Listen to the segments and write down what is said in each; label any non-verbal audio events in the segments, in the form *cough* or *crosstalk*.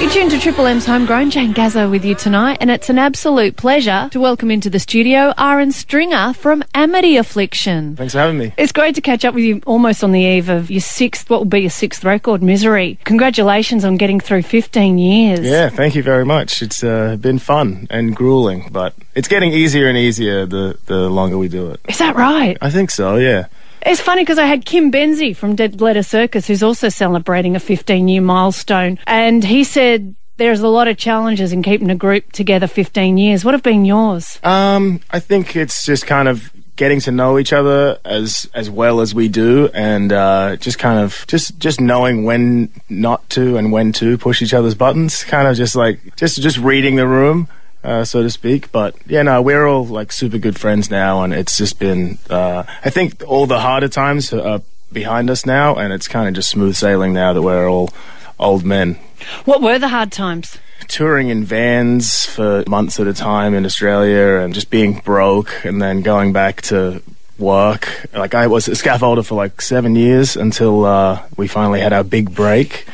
You're tuned to Triple M's Homegrown. Jane Gazzo with you tonight, and it's an absolute pleasure to welcome into the studio Ahren Stringer from Amity Affliction. Thanks for having me. It's great to catch up with you almost on the eve of your sixth, what will be your sixth record, Misery. Congratulations on getting through 15 years. Yeah, thank you very much. It's uh, been fun and grueling, but it's getting easier and easier the, the longer we do it. Is that right? I think so, yeah. It's funny because I had Kim Benzie from Dead Letter Circus, who's also celebrating a 15 year milestone, and he said there's a lot of challenges in keeping a group together 15 years. What have been yours? Um, I think it's just kind of getting to know each other as as well as we do, and uh, just kind of just just knowing when not to and when to push each other's buttons. Kind of just like just just reading the room. Uh, so to speak, but yeah, no, we're all like super good friends now, and it's just been. Uh, I think all the harder times are behind us now, and it's kind of just smooth sailing now that we're all old men. What were the hard times? touring in vans for months at a time in Australia and just being broke and then going back to work. Like I was a scaffolder for like seven years until uh, we finally had our big break.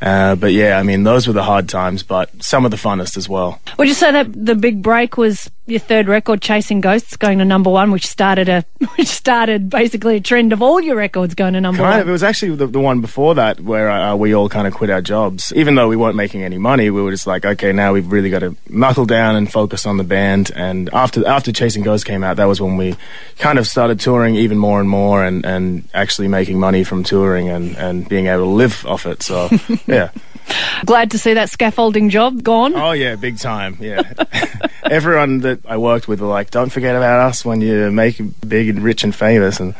Uh, but yeah, I mean, those were the hard times, but some of the funnest as well. Would you say that the big break was your third record, Chasing Ghosts, going to number one, which started a *laughs* which started basically a trend of all your records going to number kind one? Of, it was actually the, the one before that where uh, we all kind of quit our jobs. Even though we weren't making any money, we were just like, okay, now we've really got to knuckle down and focus on the band. And after after Chasing Ghosts came out, that was when we kind of started touring even more and more, and, and actually making money from touring and, and being able to live off it. So *laughs* yeah. *laughs* Glad to see that scaffolding job gone. Oh yeah, big time. Yeah, *laughs* everyone that I worked with were like, "Don't forget about us when you make big and rich and famous," and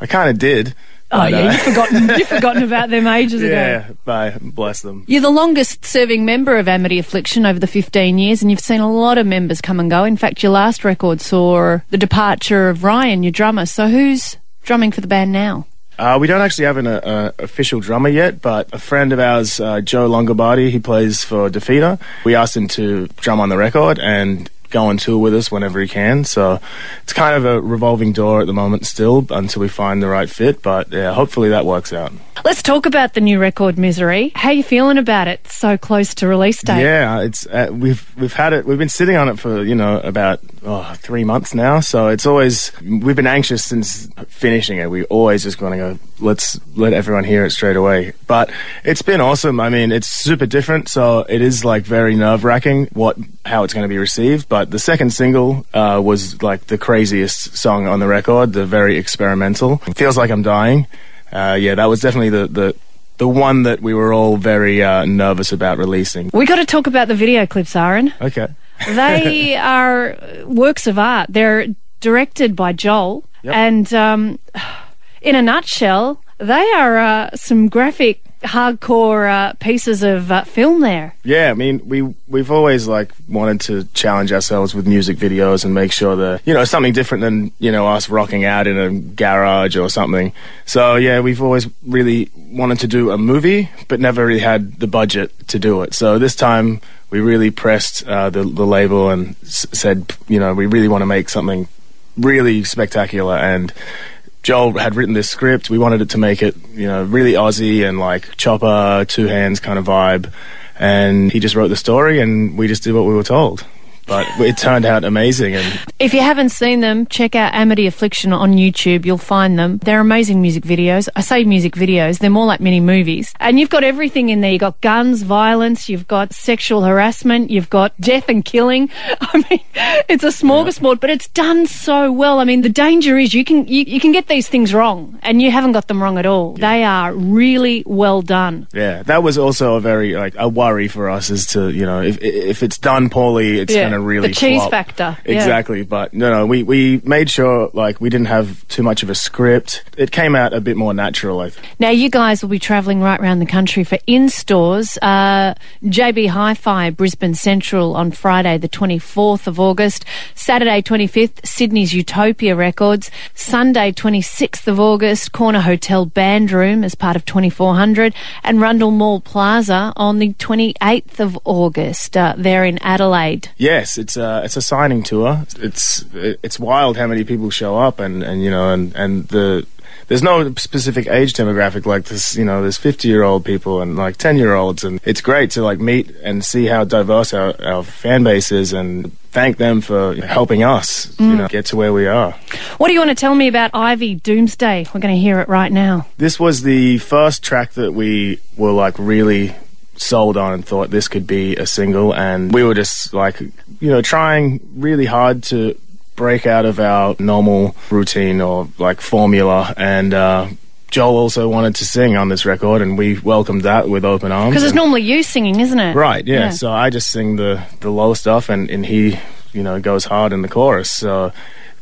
I kind of did. Oh but, yeah, uh, you've forgotten *laughs* you've forgotten about them ages ago. Yeah, bye, bless them. You're the longest serving member of Amity Affliction over the 15 years, and you've seen a lot of members come and go. In fact, your last record saw the departure of Ryan, your drummer. So who's drumming for the band now? Uh, we don't actually have an uh, official drummer yet, but a friend of ours, uh, Joe Longobardi, he plays for Defeater. We asked him to drum on the record, and go on tour with us whenever he can. So it's kind of a revolving door at the moment still until we find the right fit. But yeah, hopefully that works out. Let's talk about the new record, Misery. How you feeling about it? So close to release date. Yeah, it's uh, we've we've had it. We've been sitting on it for you know about oh, three months now. So it's always we've been anxious since finishing it. We always just want to go. Let's let everyone hear it straight away. But it's been awesome. I mean, it's super different. So it is like very nerve wracking what how it's going to be received. But the second single uh, was like the craziest song on the record. The very experimental. It feels like I'm dying uh, yeah, that was definitely the, the the one that we were all very uh, nervous about releasing. We got to talk about the video clips, Ahren. Okay. they *laughs* are works of art. They're directed by Joel, yep. and um, in a nutshell, they are uh, some graphic hardcore uh, pieces of uh, film there. Yeah, I mean, we we've always like wanted to challenge ourselves with music videos and make sure that you know something different than you know us rocking out in a garage or something. So yeah, we've always really wanted to do a movie, but never really had the budget to do it. So this time we really pressed uh, the the label and s- said, you know, we really want to make something really spectacular and Joel had written this script. We wanted it to make it, you know, really Aussie and like chopper, two hands kind of vibe. And he just wrote the story and we just did what we were told but it turned out amazing. And if you haven't seen them, check out Amity Affliction on YouTube. You'll find them. They're amazing music videos. I say music videos; they're more like mini movies. And you've got everything in there. You've got guns, violence. You've got sexual harassment. You've got death and killing. *laughs* I mean, it's a smorgasbord, yeah. but it's done so well. I mean, the danger is you can you, you can get these things wrong, and you haven't got them wrong at all. Yeah. They are really well done. Yeah, that was also a very like a worry for us is to you know if if it's done poorly, it's yeah. going to really the cheese flop. factor. Exactly, yeah. but no, no, we we made sure like we didn't have too much of a script. It came out a bit more natural. I think. Now you guys will be travelling right around the country for in stores. Uh, JB Hi-Fi Brisbane Central on Friday the twenty fourth of August, Saturday twenty fifth Sydney's Utopia Records, Sunday twenty sixth of August Corner Hotel Band Room as part of twenty four hundred, and Rundle Mall Plaza on the twenty eighth of August. Uh, there in Adelaide. Yeah, yes, it's a it's a signing tour. It's it's wild how many people show up, and, and you know, and, and the there's no specific age demographic like this. You know, there's 50 year old people and like 10 year olds, and it's great to like meet and see how diverse our, our fan base is, and thank them for helping us, mm. you know, get to where we are. What do you want to tell me about Ivy Doomsday? We're going to hear it right now. This was the first track that we were like really sold on and thought this could be a single and we were just like you know trying really hard to break out of our normal routine or like formula and uh, Joel also wanted to sing on this record, and we welcomed that with open arms. Because it's normally you singing, isn't it? Right. Yeah. yeah. So I just sing the the low stuff, and and he, you know, goes hard in the chorus. So.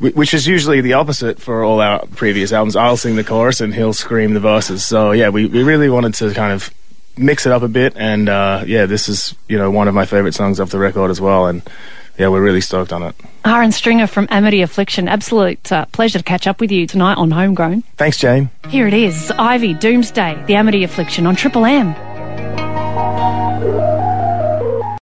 Which is usually the opposite for all our previous albums. I'll sing the chorus and he'll scream the verses. So yeah, we, we really wanted to kind of mix it up a bit, and uh, yeah, this is you know one of my favorite songs off the record as well, and yeah, we're really stoked on it. Ahren Stringer from Amity Affliction, absolute uh, pleasure to catch up with you tonight on Homegrown. Thanks, Jane. Here it is, Ivy Doomsday, the Amity Affliction on Triple M.